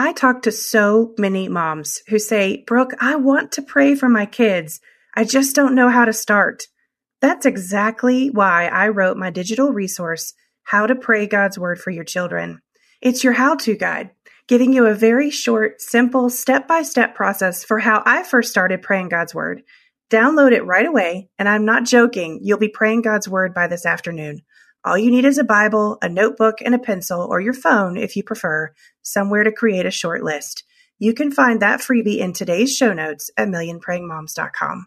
I talk to so many moms who say, Brooke, I want to pray for my kids. I just don't know how to start. That's exactly why I wrote my digital resource, How to Pray God's Word for Your Children. It's your how to guide, giving you a very short, simple, step by step process for how I first started praying God's Word. Download it right away, and I'm not joking, you'll be praying God's Word by this afternoon. All you need is a Bible, a notebook, and a pencil, or your phone if you prefer, somewhere to create a short list. You can find that freebie in today's show notes at millionprayingmoms.com.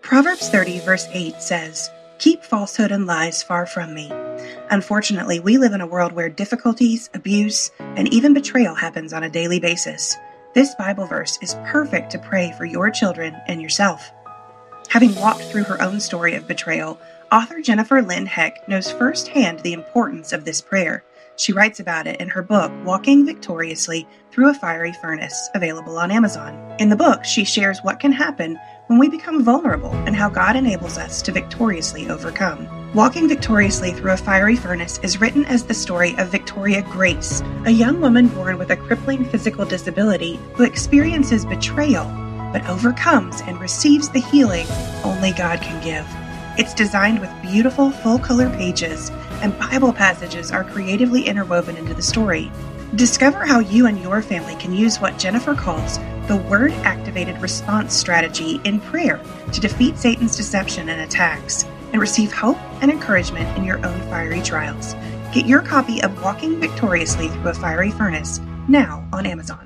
Proverbs 30, verse 8 says, Keep falsehood and lies far from me. Unfortunately, we live in a world where difficulties, abuse, and even betrayal happens on a daily basis. This Bible verse is perfect to pray for your children and yourself. Having walked through her own story of betrayal, Author Jennifer Lynn Heck knows firsthand the importance of this prayer. She writes about it in her book, Walking Victoriously Through a Fiery Furnace, available on Amazon. In the book, she shares what can happen when we become vulnerable and how God enables us to victoriously overcome. Walking Victoriously Through a Fiery Furnace is written as the story of Victoria Grace, a young woman born with a crippling physical disability who experiences betrayal but overcomes and receives the healing only God can give. It's designed with beautiful full color pages, and Bible passages are creatively interwoven into the story. Discover how you and your family can use what Jennifer calls the word activated response strategy in prayer to defeat Satan's deception and attacks and receive hope and encouragement in your own fiery trials. Get your copy of Walking Victoriously Through a Fiery Furnace now on Amazon.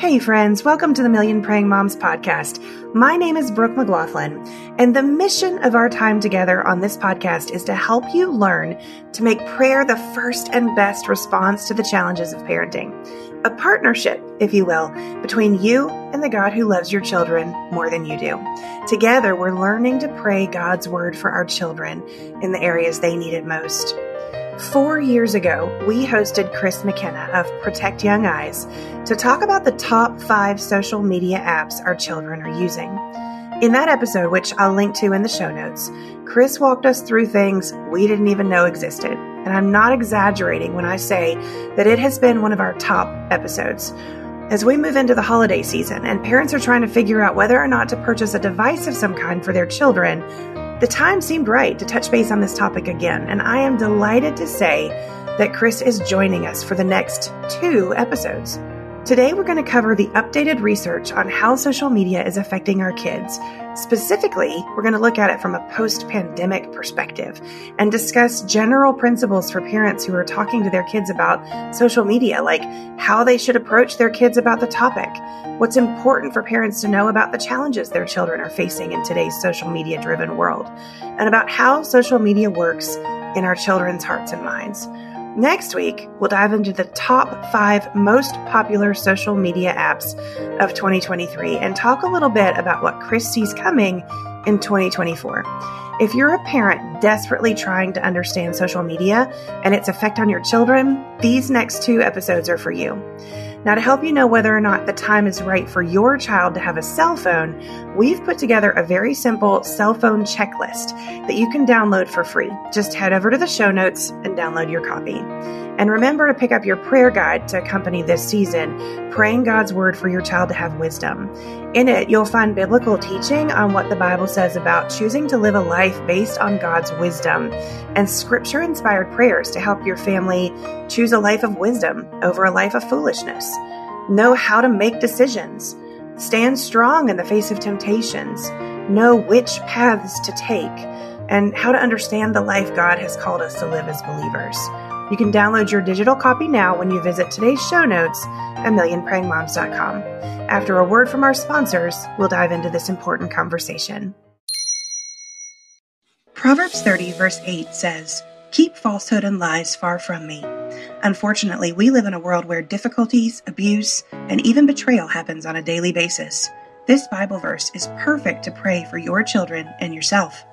Hey, friends, welcome to the Million Praying Moms podcast. My name is Brooke McGlothlin, and the mission of our time together on this podcast is to help you learn to make prayer the first and best response to the challenges of parenting. A partnership, if you will, between you and the God who loves your children more than you do. Together, we're learning to pray God's word for our children in the areas they need it most. Four years ago, we hosted Chris McKenna of Protect Young Eyes to talk about the top five social media apps our children are using. In that episode, which I'll link to in the show notes, Chris walked us through things we didn't even know existed. And I'm not exaggerating when I say that it has been one of our top episodes. As we move into the holiday season and parents are trying to figure out whether or not to purchase a device of some kind for their children, the time seemed right to touch base on this topic again, and I am delighted to say that Chris is joining us for the next two episodes. Today, we're going to cover the updated research on how social media is affecting our kids. Specifically, we're going to look at it from a post pandemic perspective and discuss general principles for parents who are talking to their kids about social media, like how they should approach their kids about the topic, what's important for parents to know about the challenges their children are facing in today's social media driven world, and about how social media works in our children's hearts and minds. Next week, we'll dive into the top five most popular social media apps of 2023 and talk a little bit about what Chris sees coming in 2024. If you're a parent desperately trying to understand social media and its effect on your children, these next two episodes are for you. Now, to help you know whether or not the time is right for your child to have a cell phone, we've put together a very simple cell phone checklist that you can download for free. Just head over to the show notes and download your copy. And remember to pick up your prayer guide to accompany this season, praying God's word for your child to have wisdom. In it, you'll find biblical teaching on what the Bible says about choosing to live a life based on God's wisdom and scripture inspired prayers to help your family choose a life of wisdom over a life of foolishness. Know how to make decisions. Stand strong in the face of temptations. Know which paths to take and how to understand the life God has called us to live as believers. You can download your digital copy now when you visit today's show notes at millionprayingmoms.com. After a word from our sponsors, we'll dive into this important conversation. Proverbs 30, verse 8 says, Keep falsehood and lies far from me. Unfortunately, we live in a world where difficulties, abuse, and even betrayal happens on a daily basis. This Bible verse is perfect to pray for your children and yourself.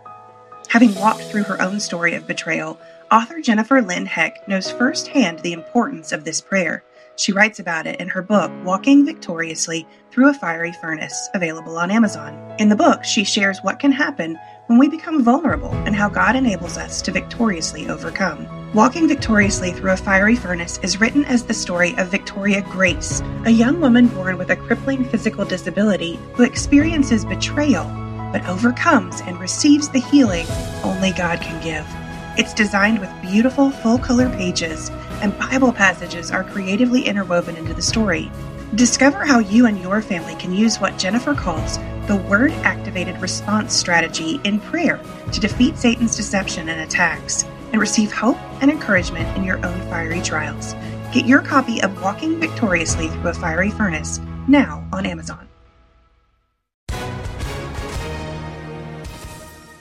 Having walked through her own story of betrayal, author Jennifer Lynn Heck knows firsthand the importance of this prayer. She writes about it in her book, Walking Victoriously Through a Fiery Furnace, available on Amazon. In the book, she shares what can happen when we become vulnerable and how God enables us to victoriously overcome. Walking Victoriously Through a Fiery Furnace is written as the story of Victoria Grace, a young woman born with a crippling physical disability who experiences betrayal but overcomes and receives the healing only God can give. It's designed with beautiful full color pages, and Bible passages are creatively interwoven into the story. Discover how you and your family can use what Jennifer calls the word activated response strategy in prayer to defeat Satan's deception and attacks and receive hope and encouragement in your own fiery trials. Get your copy of Walking Victoriously Through a Fiery Furnace now on Amazon.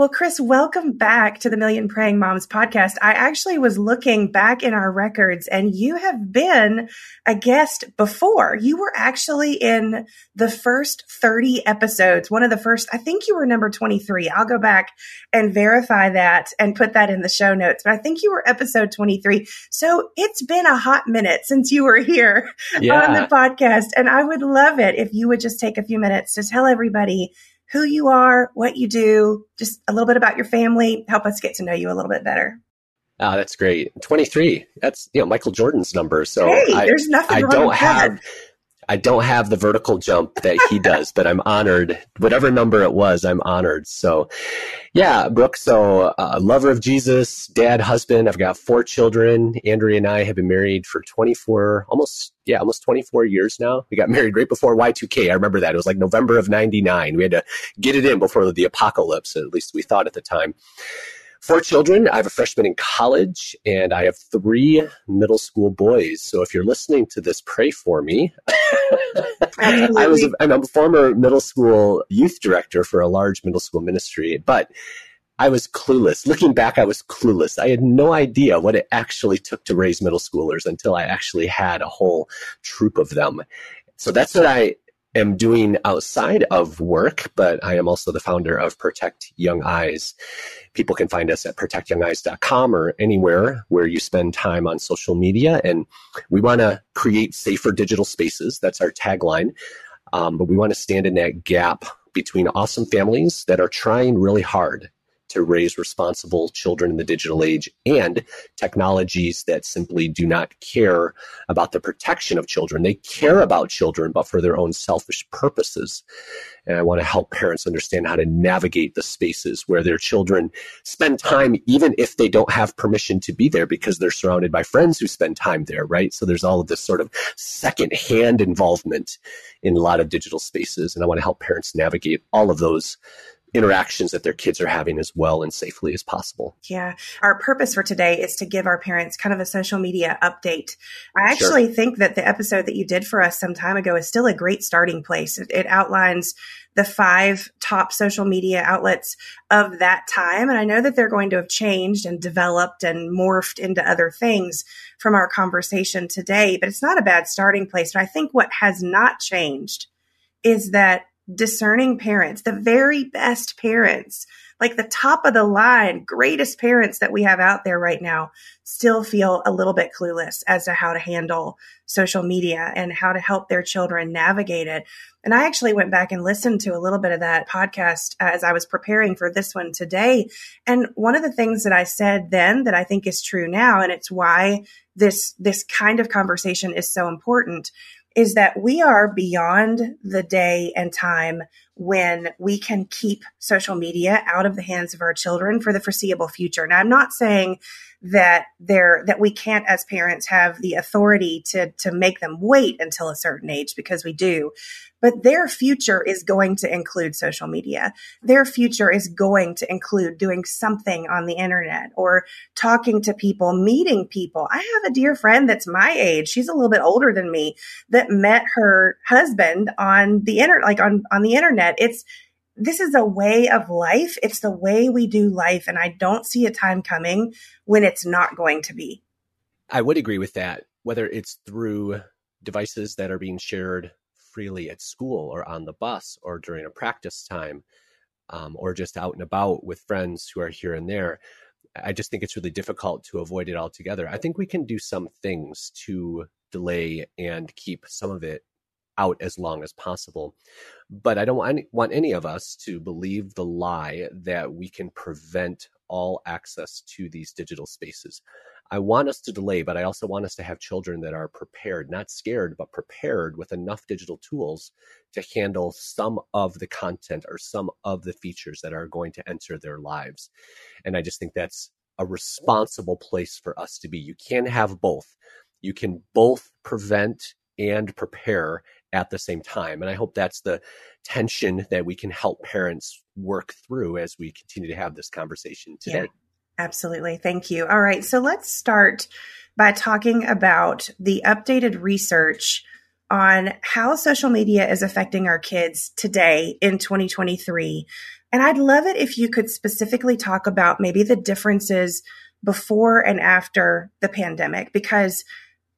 Well, Chris, welcome back to the Million Praying Moms podcast. I actually was looking back in our records and you have been a guest before. You were actually in the first 30 episodes, one of the first, I think you were number 23. I'll go back and verify that and put that in the show notes, but I think you were episode 23. So it's been a hot minute since you were here yeah. on the podcast. And I would love it if you would just take a few minutes to tell everybody who you are, what you do, just a little bit about your family, help us get to know you a little bit better. Oh, that's great. 23. That's, you know, Michael Jordan's number. So hey, I, there's nothing I don't have, that. I don't have the vertical jump that he does, but I'm honored. Whatever number it was, I'm honored. So, yeah, Brooke. So, uh, lover of Jesus, dad, husband. I've got four children. Andrea and I have been married for 24, almost yeah, almost 24 years now. We got married right before Y2K. I remember that. It was like November of 99. We had to get it in before the apocalypse, at least we thought at the time four children. I have a freshman in college, and I have three middle school boys. So if you're listening to this, pray for me. I was a, I'm a former middle school youth director for a large middle school ministry, but I was clueless. Looking back, I was clueless. I had no idea what it actually took to raise middle schoolers until I actually had a whole troop of them. So that's what I am doing outside of work, but I am also the founder of Protect Young Eyes. People can find us at protectyoungeyes.com or anywhere where you spend time on social media. And we want to create safer digital spaces. That's our tagline. Um, but we want to stand in that gap between awesome families that are trying really hard to raise responsible children in the digital age and technologies that simply do not care about the protection of children. They care about children, but for their own selfish purposes. And I want to help parents understand how to navigate the spaces where their children spend time, even if they don't have permission to be there because they're surrounded by friends who spend time there, right? So there's all of this sort of second hand involvement in a lot of digital spaces. And I want to help parents navigate all of those interactions that their kids are having as well and safely as possible. Yeah. Our purpose for today is to give our parents kind of a social media update. I actually sure. think that the episode that you did for us some time ago is still a great starting place. It, it outlines the five top social media outlets of that time. And I know that they're going to have changed and developed and morphed into other things from our conversation today, but it's not a bad starting place. But I think what has not changed is that discerning parents, the very best parents, like the top of the line, greatest parents that we have out there right now, still feel a little bit clueless as to how to handle social media and how to help their children navigate it. And I actually went back and listened to a little bit of that podcast as I was preparing for this one today. And one of the things that I said then that I think is true now, and it's why this, this kind of conversation is so important is that we are beyond the day and time when we can keep social media out of the hands of our children for the foreseeable future. Now, I'm not saying that there that we can't as parents have the authority to to make them wait until a certain age because we do but their future is going to include social media. Their future is going to include doing something on the internet or talking to people, meeting people. I have a dear friend that's my age. She's a little bit older than me that met her husband on the internet, like on, on the internet. It's, this is a way of life. It's the way we do life. And I don't see a time coming when it's not going to be. I would agree with that, whether it's through devices that are being shared freely at school or on the bus or during a practice time um, or just out and about with friends who are here and there. I just think it's really difficult to avoid it altogether. I think we can do some things to delay and keep some of it out as long as possible. But I don't want any, of us to believe the lie that we can prevent all access to these digital spaces. I want us to delay, but I also want us to have children that are prepared, not scared, but prepared with enough digital tools to handle some of the content or some of the features that are going to enter their lives. And I just think that's a responsible place for us to be. You can have both. You can both prevent and prepare at the same time. And I hope that's the tension that we can help parents work through as we continue to have this conversation today. Yeah. Absolutely. Thank you. All right. So let's start by talking about the updated research on how social media is affecting our kids today in 2023. And I'd love it if you could specifically talk about maybe the differences before and after the pandemic, because,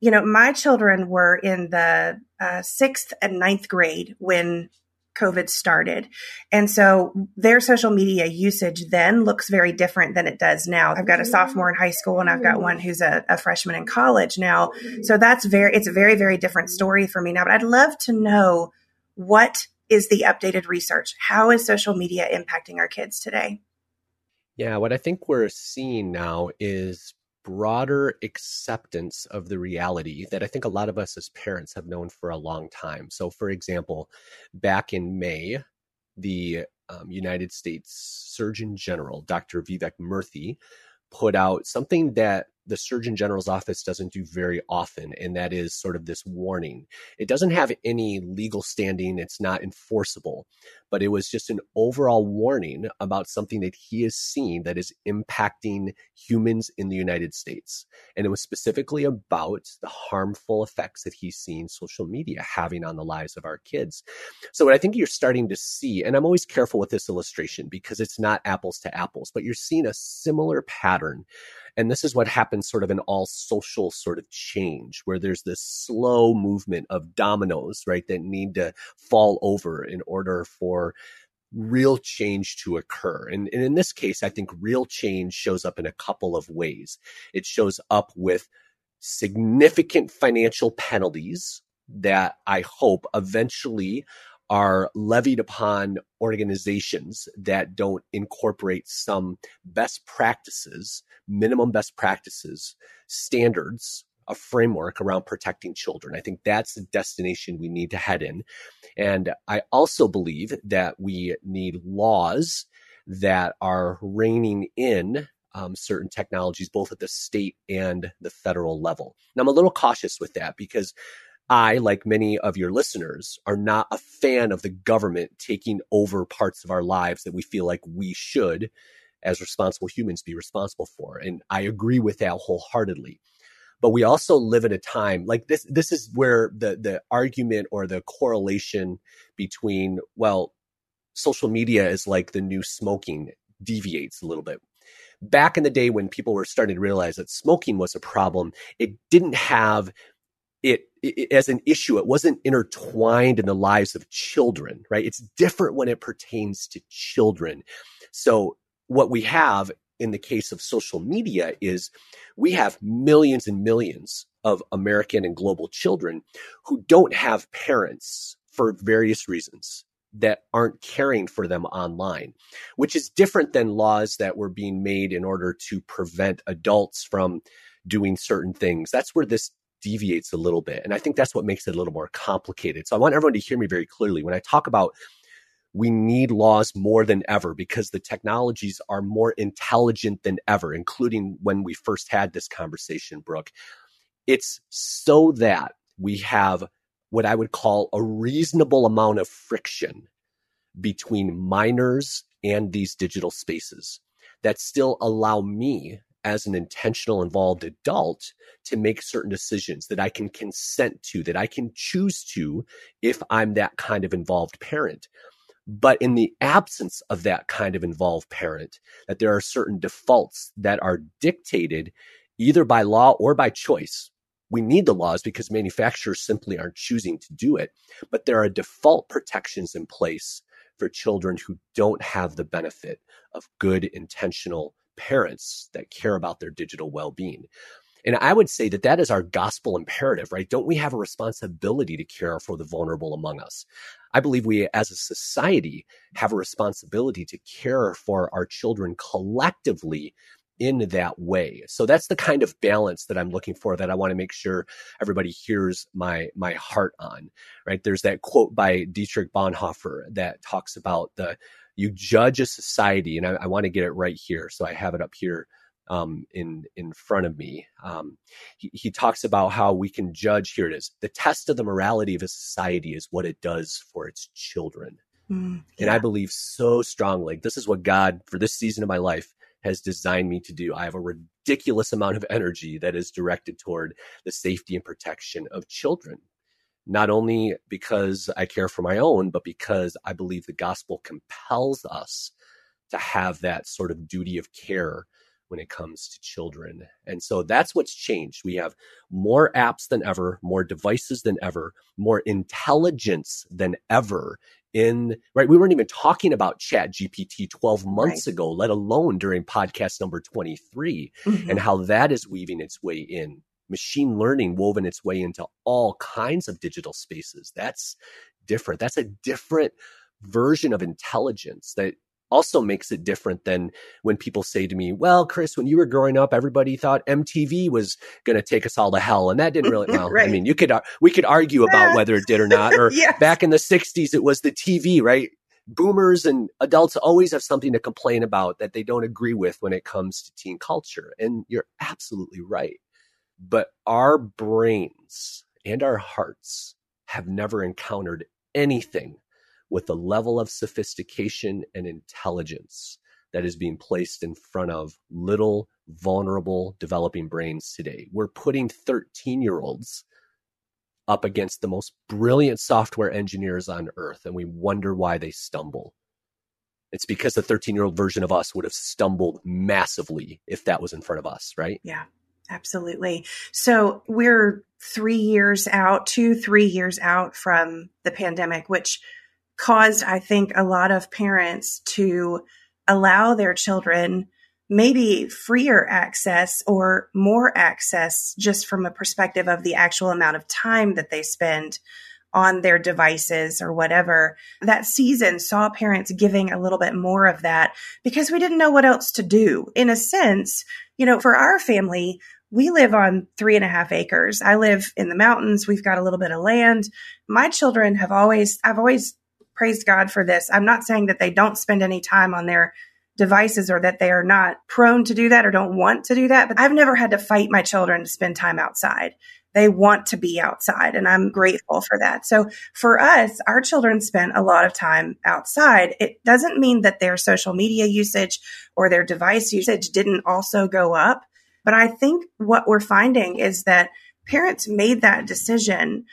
you know, my children were in the uh, sixth and ninth grade when COVID started. And so their social media usage then looks very different than it does now. I've got a sophomore in high school and I've got one who's a, a, freshman in college now. So that's very, it's a very, very different story for me now. But I'd love to know what is the updated research? How is social media impacting our kids today? Yeah, what I think we're seeing now is broader acceptance of the reality that I think a lot of us as parents have known for a long time. So, for example, back in May, the um, United States Surgeon General, Dr. Vivek Murthy, put out something that the Surgeon General's office doesn't do very often, and that is sort of this warning. It doesn't have any legal standing, it's not enforceable, but it was just an overall warning about something that he has seen that is impacting humans in the United States. And it was specifically about the harmful effects that he's seen social media having on the lives of our kids. So, what I think you're starting to see, and I'm always careful with this illustration because it's not apples to apples, but you're seeing a similar pattern and this is what happens sort of in all social sort of change, where there's this slow movement of dominoes, right, that need to fall over in order for real change to occur. And, and in this case, I think real change shows up in a couple of ways. It shows up with significant financial penalties that I hope eventually are levied upon organizations that don't incorporate some best practices, minimum best practices, standards, a framework around protecting children. I think that's the destination we need to head in. And I also believe that we need laws that are reining in um, certain technologies, both at the state and the federal level. Now, I'm a little cautious with that because I, like many of your listeners, are not a fan of the government taking over parts of our lives that we feel like we should, as responsible humans, be responsible for. And I agree with that wholeheartedly. But we also live in a time like this. This is where the the argument or the correlation between well, social media is like the new smoking deviates a little bit back in the day when people were starting to realize that smoking was a problem, it didn't have it, it, as an issue. It wasn't intertwined in the lives of children, right? It's different when it pertains to children. So what we have in the case of social media is we have millions and millions of American and global children who don't have parents for various reasons that aren't caring for them online, which is different than laws that were being made in order to prevent adults from doing certain things. That's where this deviates a little bit. And I think that's what makes it a little more complicated. So I want everyone to hear me very clearly. When I talk about we need laws more than ever because the technologies are more intelligent than ever, including when we first had this conversation, Brooke. It's so that we have what I would call a reasonable amount of friction between minors and these digital spaces that still allow me as an intentional involved adult to make certain decisions that I can consent to, that I can choose to if I'm that kind of involved parent. But in the absence of that kind of involved parent, that there are certain defaults that are dictated either by law or by choice. We need the laws because manufacturers simply aren't choosing to do it. But there are default protections in place for children who don't have the benefit of good intentional parents that care about their digital well-being. And I would say that that is our gospel imperative, right? Don't we have a responsibility to care for the vulnerable among us? I believe we as a society have a responsibility to care for our children collectively in that way. So that's the kind of balance that I'm looking for that I want to make sure everybody hears my my heart on. Right? There's that quote by Dietrich Bonhoeffer that talks about the you judge a society, and I, I want to get it right here. So I have it up here um, in in front of me. Um, he, he talks about how we can judge. Here it is. The test of the morality of a society is what it does for its children. Mm, yeah. And I believe so strongly. This is what God, for this season of my life, has designed me to do. I have a ridiculous amount of energy that is directed toward the safety and protection of children not only because I care for my own, but because I believe the gospel compels us to have that sort of duty of care when it comes to children. And so that's what's changed. We have more apps than ever, more devices than ever, more intelligence than ever in right we weren't even talking about ChatGPT 12 months right. ago let alone during podcast number 23 mm-hmm. and how that is weaving its way in machine learning woven its way into all kinds of digital spaces. That's different. That's a different version of intelligence that also makes it different than when people say to me, well, Chris, when you were growing up, everybody thought MTV was going to take us all to hell. And that didn't really, well, right. I mean, you could, we could argue about whether it did or not. Or yes. back in the 60s, it was the TV, right? Boomers and adults always have something to complain about that they don't agree with when it comes to teen culture. And you're absolutely right. But our brains and our hearts have never encountered anything with the level of sophistication and intelligence that is being placed in front of little vulnerable developing brains today. We're putting 13 year olds up against the most brilliant software engineers on earth, and we wonder why they stumble. It's because the 13 year old version of us would have stumbled massively if that was in front of us, right? Yeah. Absolutely. So we're three years out, two, three years out from the pandemic, which caused, I think, a lot of parents to allow their children maybe freer access or more access just from a perspective of the actual amount of time that they spend on their devices or whatever. That season saw parents giving a little bit more of that because we didn't know what else to do. In a sense, you know, for our family, we live on three and a half acres. I live in the mountains. We've got a little bit of land. My children have always, I've always praised God for this. I'm not saying that they don't spend any time on their devices or that they are not prone to do that or don't want to do that, but I've never had to fight my children to spend time outside. They want to be outside, and I'm grateful for that. So for us, our children spent a lot of time outside. It doesn't mean that their social media usage or their device usage didn't also go up. But I think what we're finding is that parents made that decision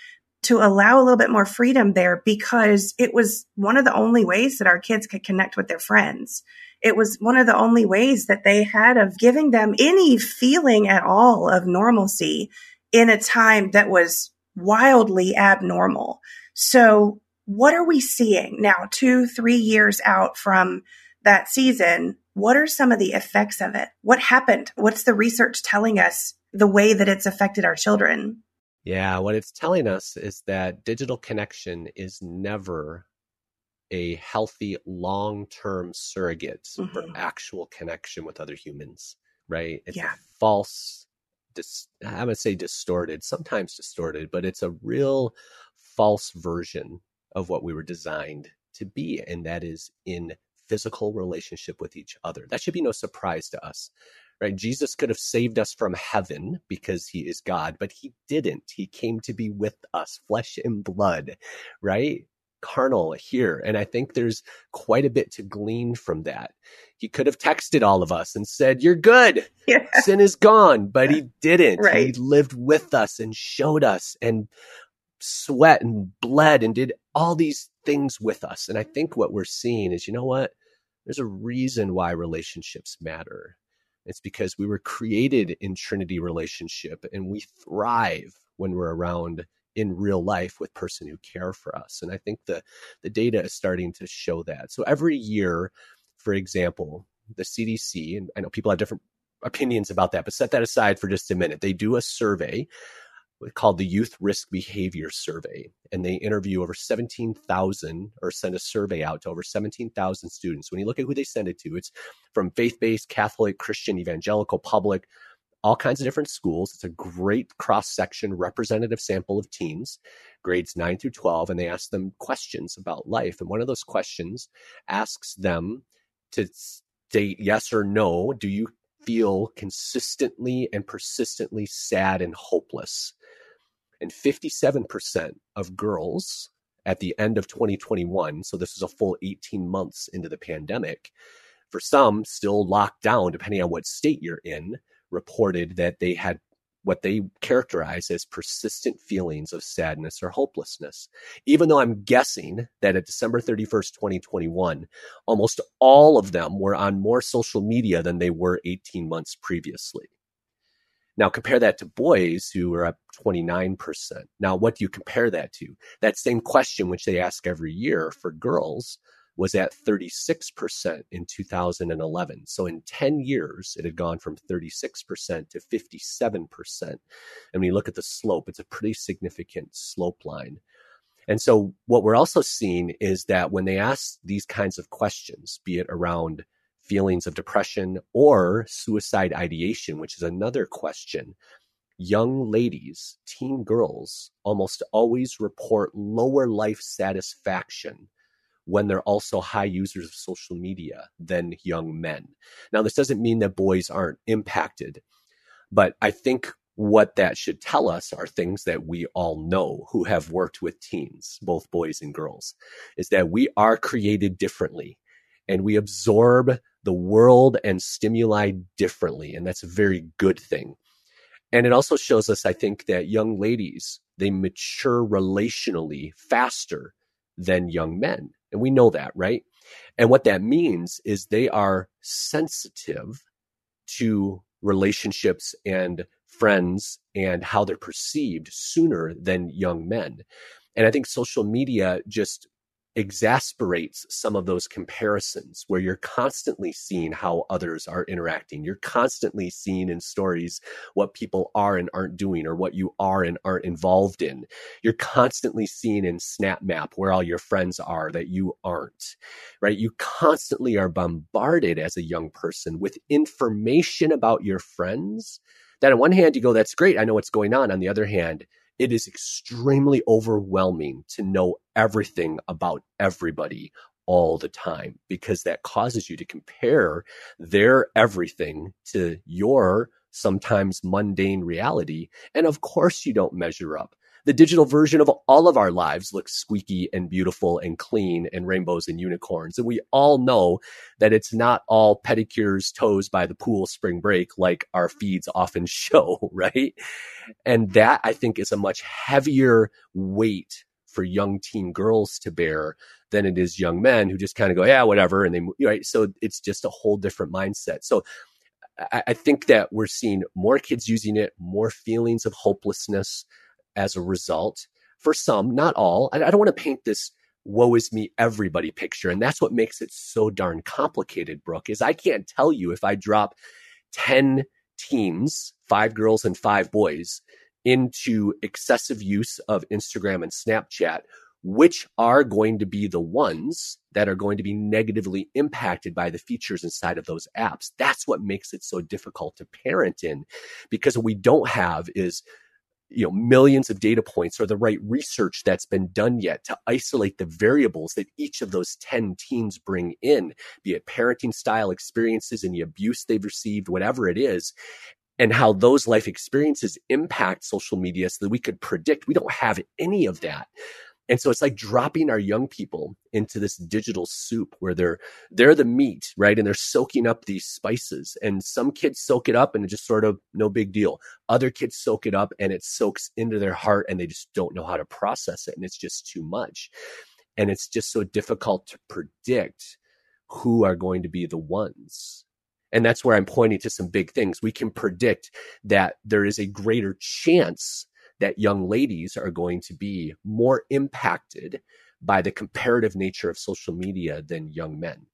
to allow a little bit more freedom there because it was one of the only ways that our kids could connect with their friends. It was one of the only ways that they had of giving them any feeling at all of normalcy in a time that was wildly abnormal. So what are we seeing now, two, three years out from that season? What are some of the effects of it? What happened? What's the research telling us the way that it's affected our children? Yeah, what it's telling us is that digital connection is never a healthy long term surrogate mm-hmm. for actual connection with other humans, right? It's yeah. false, dis- I would say distorted, sometimes distorted, but it's a real false version of what we were designed to be. And that is in physical relationship with each other. That should be no surprise to us right? Jesus could have saved us from heaven because he is God, but he didn't. He came to be with us, flesh and blood, right? Carnal here. And I think there's quite a bit to glean from that. He could have texted all of us and said, You're good. Yeah. Sin is gone, but he didn't. Right. He lived with us and showed us and sweat and bled and did all these things with us. And I think what we're seeing is, you know what? There's a reason why relationships matter. It's because we were created in Trinity relationship and we thrive when we're around in real life with person who care for us. And I think the the data is starting to show that. So every year, for example, the CDC, and I know people have different opinions about that, but set that aside for just a minute. They do a survey called the Youth Risk Behavior Survey. And they interview over 17,000 or send a survey out to over 17,000 students. When you look at who they send it to, it's from faith based, Catholic, Christian, evangelical, public, all kinds of different schools. It's a great cross section representative sample of teens, grades 9 through 12, and they ask them questions about life. And one of those questions asks them to state yes or no do you feel consistently and persistently sad and hopeless? And 57% of girls at the end of 2021, so this is a full 18 months into the pandemic, for some still locked down, depending on what state you're in, reported that they had what they characterize as persistent feelings of sadness or hopelessness. Even though I'm guessing that at December 31st, 2021, almost all of them were on more social media than they were 18 months previously. Now compare that to boys who are up 29%. Now, what do you compare that to? That same question, which they ask every year for girls, was at 36% in 2011. So in 10 years, it had gone from 36% to 57%. And when you look at the slope, it's a pretty significant slope line. And so what we're also seeing is that when they ask these kinds of questions, be it around feelings of depression or suicide ideation, which is another question. Young ladies, teen girls, almost always report lower life satisfaction when they're also high users of social media than young men. Now, this doesn't mean that boys aren't impacted, but I think what that should tell us are things that we all know who have worked with teens, both boys and girls, is that we are created differently and we absorb the world and stimuli differently. And that's a very good thing. And it also shows us, I think, that young ladies, they mature relationally faster than young men. And we know that, right? And what that means is they are sensitive to relationships and friends and how they're perceived sooner than young men. And I think social media just exasperates some of those comparisons where you're constantly seeing how others are interacting. You're constantly seeing in stories what people are and aren't doing or what you are and aren't involved in. You're constantly seeing in Snap Map where all your friends are that you aren't, right? You constantly are bombarded as a young person with information about your friends that on one hand you go, that's great. I know what's going on. On the other hand, it is extremely overwhelming to know everything about everybody all the time because that causes you to compare their everything to your sometimes mundane reality. And of course you don't measure up. The digital version of all of our lives looks squeaky and beautiful and clean and rainbows and unicorns. And we all know that it's not all pedicures, toes by the pool spring break like our feeds often show, right? And that I think is a much heavier weight for young teen girls to bear than it is young men who just kind of go, yeah, whatever. And they, right. So it's just a whole different mindset. So I, I think that we're seeing more kids using it, more feelings of hopelessness as a result. For some, not all. I, I don't want to paint this woe is me everybody picture. And that's what makes it so darn complicated, Brooke, is I can't tell you if I drop 10 teams, five girls and five boys, into excessive use of Instagram and Snapchat, which are going to be the ones that are going to be negatively impacted by the features inside of those apps. That's what makes it so difficult to parent in because what we don't have is you know millions of data points or the right research that's been done yet to isolate the variables that each of those 10 teams bring in be it parenting style experiences and the abuse they've received whatever it is and how those life experiences impact social media so that we could predict. We don't have any of that and so it's like dropping our young people into this digital soup where they're they're the meat, right? And they're soaking up these spices. And some kids soak it up and it just sort of no big deal. Other kids soak it up and it soaks into their heart and they just don't know how to process it and it's just too much. And it's just so difficult to predict who are going to be the ones. And that's where I'm pointing to some big things. We can predict that there is a greater chance that young ladies are going to be more impacted by the comparative nature of social media than young men.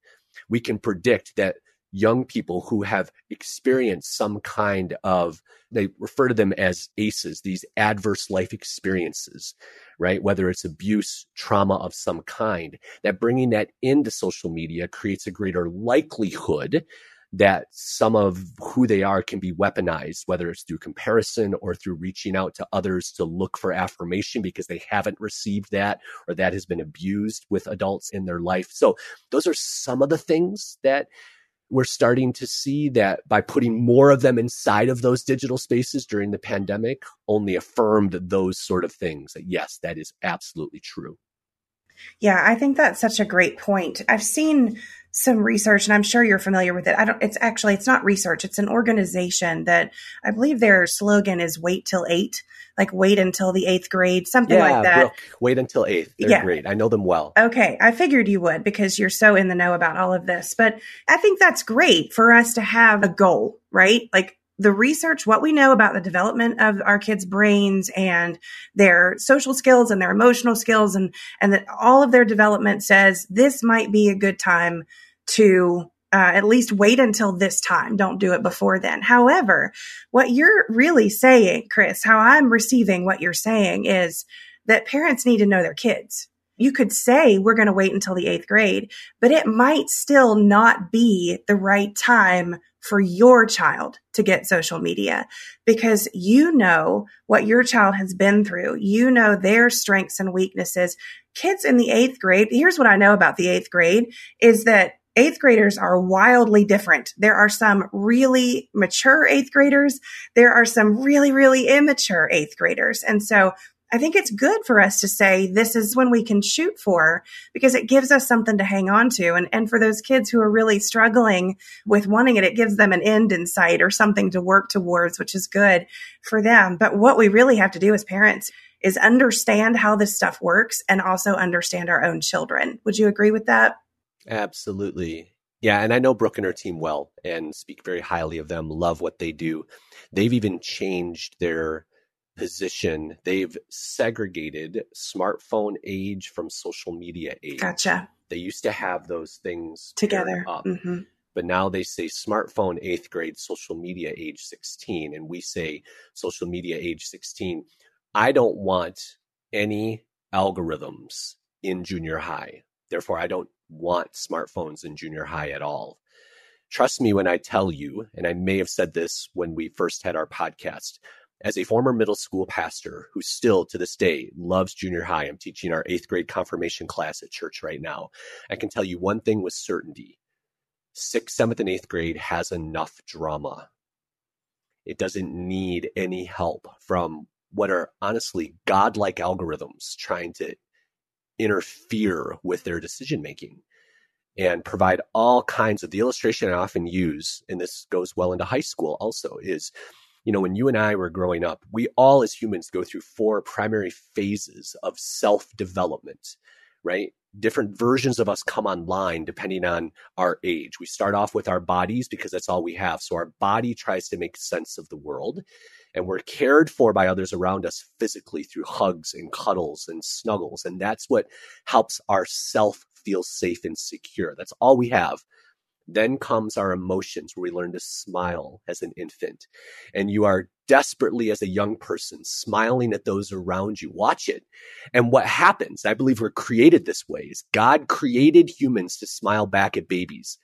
We can predict that young people who have experienced some kind of, they refer to them as ACEs, these adverse life experiences, right? Whether it's abuse, trauma of some kind, that bringing that into social media creates a greater likelihood that some of who they are can be weaponized, whether it's through comparison or through reaching out to others to look for affirmation because they haven't received that or that has been abused with adults in their life. So those are some of the things that we're starting to see that by putting more of them inside of those digital spaces during the pandemic only affirmed those sort of things that yes, that is absolutely true. Yeah, I think that's such a great point. I've seen some research and I'm sure you're familiar with it. I don't it's actually it's not research, it's an organization that I believe their slogan is wait till 8, like wait until the 8th grade, something yeah, like that. Brooke, wait until 8th. They're yeah. great. I know them well. Okay, I figured you would because you're so in the know about all of this. But I think that's great for us to have a goal, right? Like the research, what we know about the development of our kids' brains and their social skills and their emotional skills and, and that all of their development says this might be a good time to uh, at least wait until this time. Don't do it before then. However, what you're really saying, Chris, how I'm receiving what you're saying is that parents need to know their kids. You could say we're going to wait until the eighth grade, but it might still not be the right time for your child to get social media because you know what your child has been through. You know their strengths and weaknesses. Kids in the eighth grade, here's what I know about the eighth grade is that eighth graders are wildly different. There are some really mature eighth graders. There are some really, really immature eighth graders. And so I think it's good for us to say this is when we can shoot for because it gives us something to hang on to. And, and for those kids who are really struggling with wanting it, it gives them an end in sight or something to work towards, which is good for them. But what we really have to do as parents is understand how this stuff works and also understand our own children. Would you agree with that? Absolutely. Yeah, and I know Brooke and her team well and speak very highly of them, love what they do. They've even changed their position, they've segregated smartphone age from social media age. Gotcha. They used to have those things together. Up, mm-hmm. But now they say smartphone eighth grade, social media age 16. And we say social media age 16. I don't want any algorithms in junior high. Therefore, I don't want smartphones in junior high at all. Trust me when I tell you, and I may have said this when we first had our podcast, as a former middle school pastor who still to this day loves junior high, I'm teaching our eighth grade confirmation class at church right now. I can tell you one thing with certainty sixth, seventh, and eighth grade has enough drama. It doesn't need any help from what are honestly godlike algorithms trying to interfere with their decision making and provide all kinds of the illustration I often use, and this goes well into high school also, is you know, when you and I were growing up, we all as humans go through four primary phases of self development, right? Different versions of us come online depending on our age. We start off with our bodies because that's all we have. So our body tries to make sense of the world and we're cared for by others around us physically through hugs and cuddles and snuggles. And that's what helps our self feel safe and secure. That's all we have. Then comes our emotions where we learn to smile as an infant. And you are desperately, as a young person, smiling at those around you. Watch it. And what happens, I believe we're created this way, is God created humans to smile back at babies.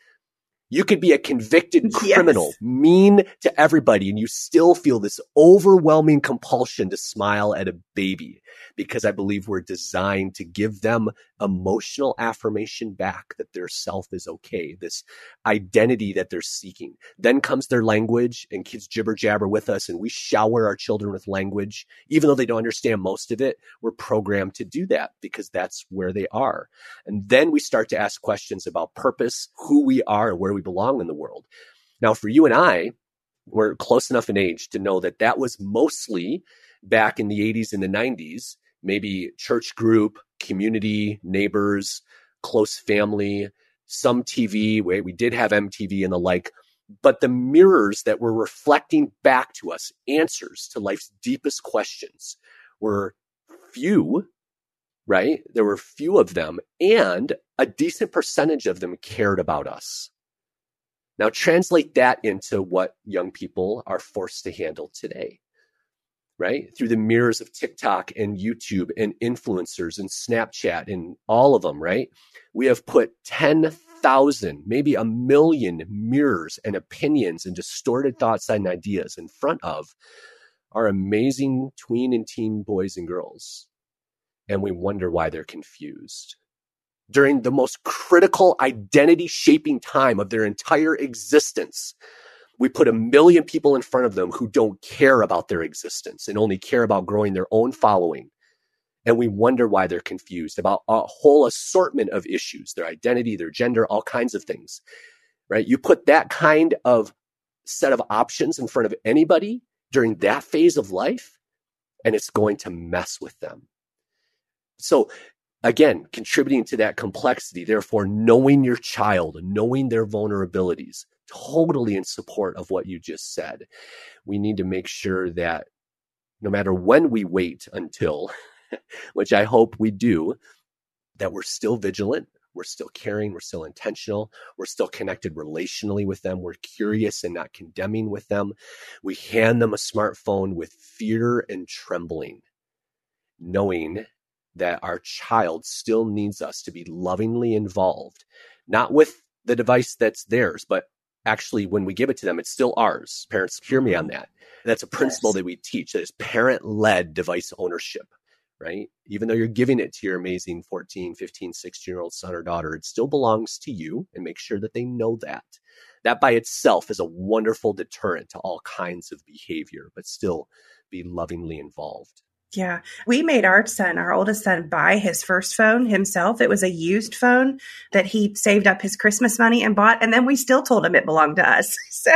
You could be a convicted criminal, yes. mean to everybody, and you still feel this overwhelming compulsion to smile at a baby because I believe we're designed to give them emotional affirmation back that their self is okay, this identity that they're seeking. Then comes their language and kids jibber jabber with us and we shower our children with language. Even though they don't understand most of it, we're programmed to do that because that's where they are. And then we start to ask questions about purpose, who we are and where we belong in the world. Now, for you and I, we're close enough in age to know that that was mostly back in the 80s and the 90s, maybe church group, community, neighbors, close family, some TV. We, we did have MTV and the like, but the mirrors that were reflecting back to us answers to life's deepest questions were few, right? There were few of them, and a decent percentage of them cared about us. Now, translate that into what young people are forced to handle today right? Through the mirrors of TikTok and YouTube and influencers and Snapchat and all of them, right? We have put 10,000, maybe a million mirrors and opinions and distorted thoughts and ideas in front of our amazing tween and teen boys and girls. And we wonder why they're confused. During the most critical identity shaping time of their entire existence, we put a million people in front of them who don't care about their existence and only care about growing their own following. And we wonder why they're confused about a whole assortment of issues, their identity, their gender, all kinds of things, right? You put that kind of set of options in front of anybody during that phase of life, and it's going to mess with them. So again, contributing to that complexity, therefore knowing your child, knowing their vulnerabilities, totally in support of what you just said. We need to make sure that no matter when we wait until, which I hope we do, that we're still vigilant, we're still caring, we're still intentional, we're still connected relationally with them, we're curious and not condemning with them. We hand them a smartphone with fear and trembling, knowing that our child still needs us to be lovingly involved, not with the device that's theirs, but actually when we give it to them, it's still ours. Parents, hear me on mm-hmm. that. That's a principle yes. that we teach that is parent led device ownership, right? Even though you're giving it to your amazing 14, 15, 16 year old son or daughter, it still belongs to you and make sure that they know that. That by itself is a wonderful deterrent to all kinds of behavior, but still be lovingly involved. Yeah. We made our son, our oldest son, buy his first phone himself. It was a used phone that he saved up his Christmas money and bought. And then we still told him it belonged to us. So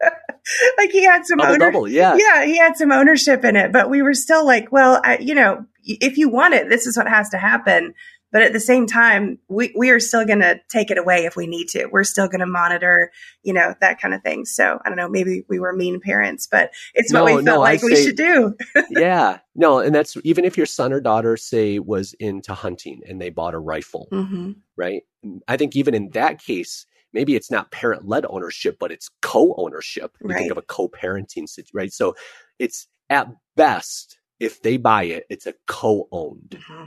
like he had some oh, double, double, yeah. Yeah, he had some ownership in it, but we were still like, well, I, you know, if you want it, this is what has to happen. But at the same time, we, we are still going to take it away if we need to. We're still going to monitor, you know, that kind of thing. So I don't know, maybe we were mean parents, but it's no, what we felt no, like we should do. yeah. No, and that's even if your son or daughter, say, was into hunting and they bought a rifle, mm-hmm. right? I think even in that case, maybe it's not parent led ownership, but it's co ownership. You right. think of a co parenting, situation, right? So it's at best, if they buy it, it's a co owned. Mm-hmm.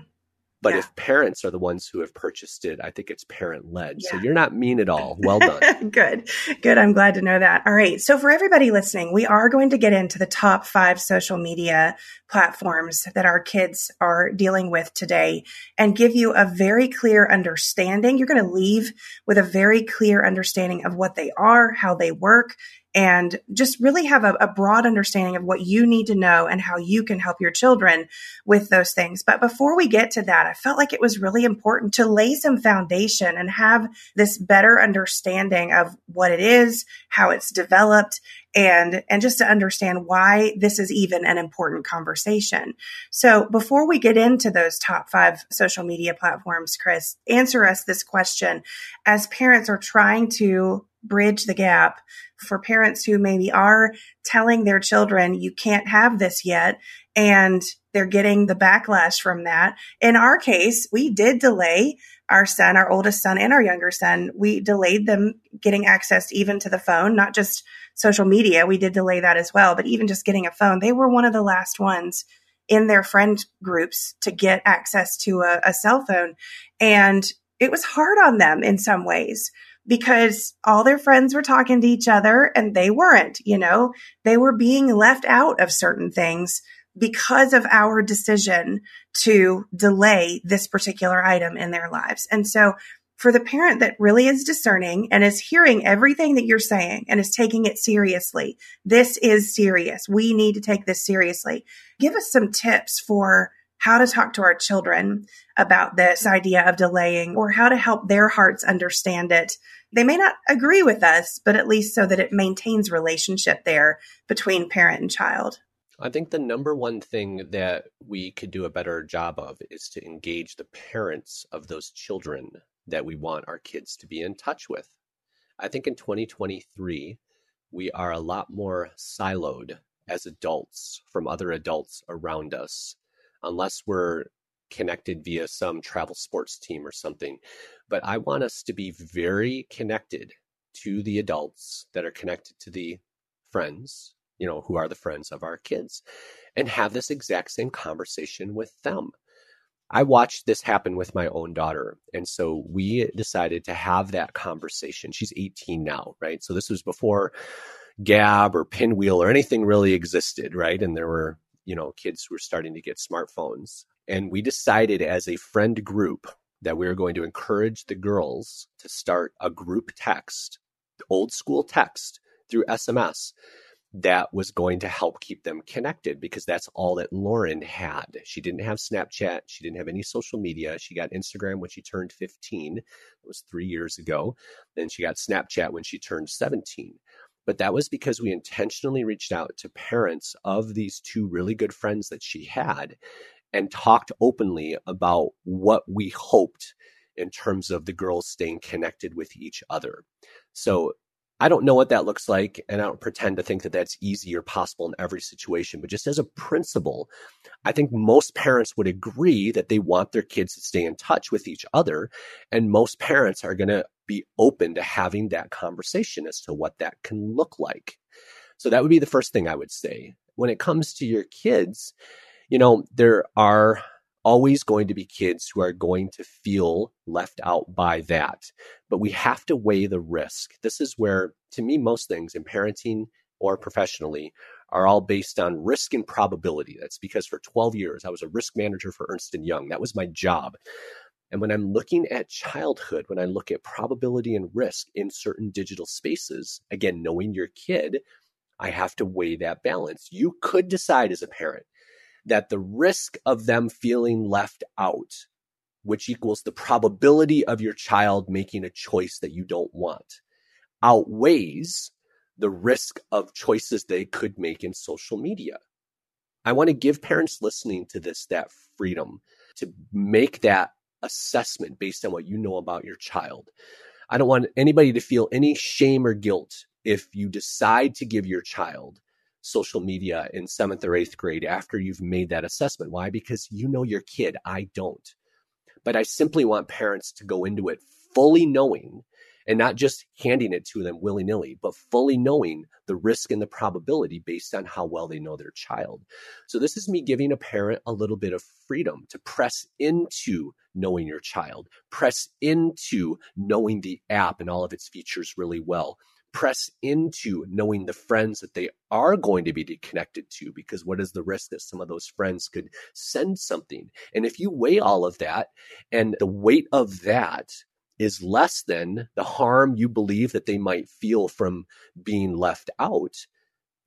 But yeah. if parents are the ones who have purchased it, I think it's parent led. Yeah. So you're not mean at all. Well done. Good. Good. I'm glad to know that. All right. So for everybody listening, we are going to get into the top five social media platforms that our kids are dealing with today and give you a very clear understanding. You're going to leave with a very clear understanding of what they are, how they work, and just really have a, a, broad understanding of what you need to know and how you can help your children with those things. But before we get to that, I felt like it was really important to lay some foundation and have this better understanding of what it is, how it's developed, and and just to understand why this is even an important conversation. So before we get into those top 5 social media platforms, Chris, answer us this question as parents are trying to bridge the gap for parents who maybe are telling their children you can't have this yet and they're getting the backlash from that. In our case, we did delay our son, our oldest son and our younger son. We delayed them getting access even to the phone, not just social media. We did delay that as well, but even just getting a phone, they were one of the last ones in their friend groups to get access to a, a cell phone. And it was hard on them in some ways because all their friends were talking to each other and they weren't, you know, they were being left out of certain things because of our decision to delay this particular item in their lives. And so for the parent that really is discerning and is hearing everything that you're saying and is taking it seriously, this is serious. We need to take this seriously. Give us some tips for how to talk to our children about this idea of delaying or how to help their hearts understand it. They may not agree with us, but at least so that it maintains relationship there between parent and child. I think the number one thing that we could do a better job of is to engage the parents of those children that we want our kids to be in touch with. I think in 2023, we are a lot more siloed as adults from other adults around us, unless we're connected via some travel sports team or something. But I want us to be very connected to the adults that are connected to the friends, you know, who are the friends of our kids, and have this exact same conversation with them. I watched this happen with my own daughter. And so we decided to have that conversation. She's 18 now, right? So this was before Gabb or Pinwheel or anything really existed, right? And there were, you know, kids who were starting to get smartphones. And we decided as a friend group that we were going to encourage the girls to start a group text, old school text through SMS that was going to help keep them connected because that's all that Lauren had. She didn't have Snapchat. She didn't have any social media. She got Instagram when she turned 15. It was three years ago. Then she got Snapchat when she turned 17. But that was because we intentionally reached out to parents of these two really good friends that she had and talked openly about what we hoped in terms of the girls staying connected with each other. So I don't know what that looks like, and I don't pretend to think that that's easy or possible in every situation. But just as a principle, I think most parents would agree that they want their kids to stay in touch with each other. And most parents are going to be open to having that conversation as to what that can look like. So that would be the first thing I would say. When it comes to your kids, you know, there are always going to be kids who are going to feel left out by that. But we have to weigh the risk. This is where, to me, most things in parenting or professionally are all based on risk and probability. That's because for 12 years, I was a risk manager for Ernst & Young. That was my job. And when I'm looking at childhood, when I look at probability and risk in certain digital spaces, again, knowing your kid, I have to weigh that balance. You could decide as a parent that the risk of them feeling left out, which equals the probability of your child making a choice that you don't want, outweighs the risk of choices they could make in social media. I want to give parents listening to this that freedom to make that assessment based on what you know about your child. I don't want anybody to feel any shame or guilt if you decide to give your child social media in seventh or eighth grade after you've made that assessment. Why? Because you know your kid. I don't. But I simply want parents to go into it fully knowing and not just handing it to them willy nilly, but fully knowing the risk and the probability based on how well they know their child. So, this is me giving a parent a little bit of freedom to press into knowing your child, press into knowing the app and all of its features really well, press into knowing the friends that they are going to be connected to because what is the risk that some of those friends could send something and if you weigh all of that and the weight of that is less than the harm you believe that they might feel from being left out,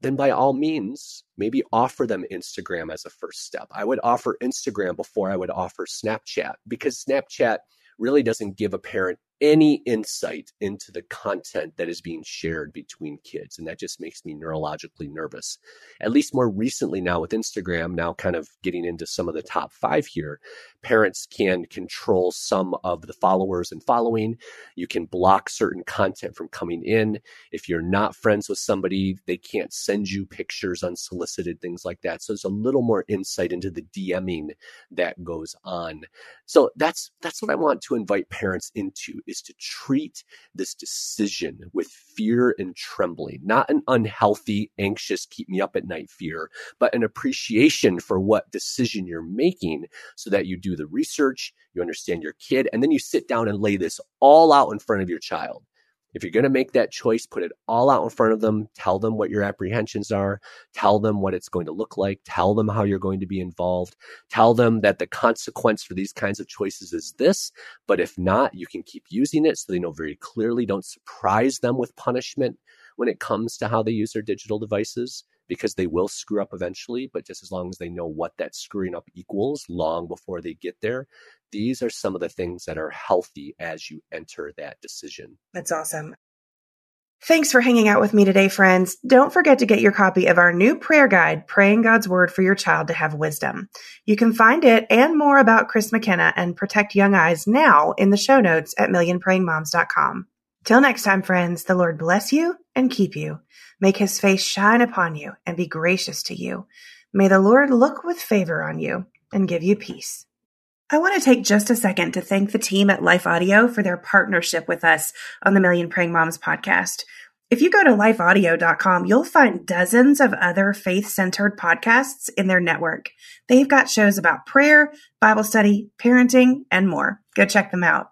then by all means, maybe offer them Instagram as a first step. I would offer Instagram before I would offer Snapchat because Snapchat really doesn't give a parent any insight into the content that is being shared between kids. And that just makes me neurologically nervous. At least more recently now with Instagram, now kind of getting into some of the top five here, parents can control some of the followers and following. You can block certain content from coming in. If you're not friends with somebody, they can't send you pictures unsolicited, things like that. So there's a little more insight into the DMing that goes on. So that's that's what I want to invite parents into is to treat this decision with fear and trembling, not an unhealthy, anxious, keep me up at night fear, but an appreciation for what decision you're making so that you do the research, you understand your kid, and then you sit down and lay this all out in front of your child. If you're going to make that choice, put it all out in front of them. Tell them what your apprehensions are. Tell them what it's going to look like. Tell them how you're going to be involved. Tell them that the consequence for these kinds of choices is this. But if not, you can keep using it so they know very clearly. Don't surprise them with punishment when it comes to how they use their digital devices because they will screw up eventually. But just as long as they know what that screwing up equals long before they get there, these are some of the things that are healthy as you enter that decision. That's awesome. Thanks for hanging out with me today, friends. Don't forget to get your copy of our new prayer guide, Praying God's Word for Your Child to Have Wisdom. You can find it and more about Chris McKenna and Protect Young Eyes now in the show notes at millionprayingmoms.com. Till next time, friends, the Lord bless you and keep you. Make his face shine upon you and be gracious to you. May the Lord look with favor on you and give you peace. I want to take just a second to thank the team at Life Audio for their partnership with us on the Million Praying Moms podcast. If you go to lifeaudio.com, you'll find dozens of other faith centered podcasts in their network. They've got shows about prayer, Bible study, parenting, and more. Go check them out.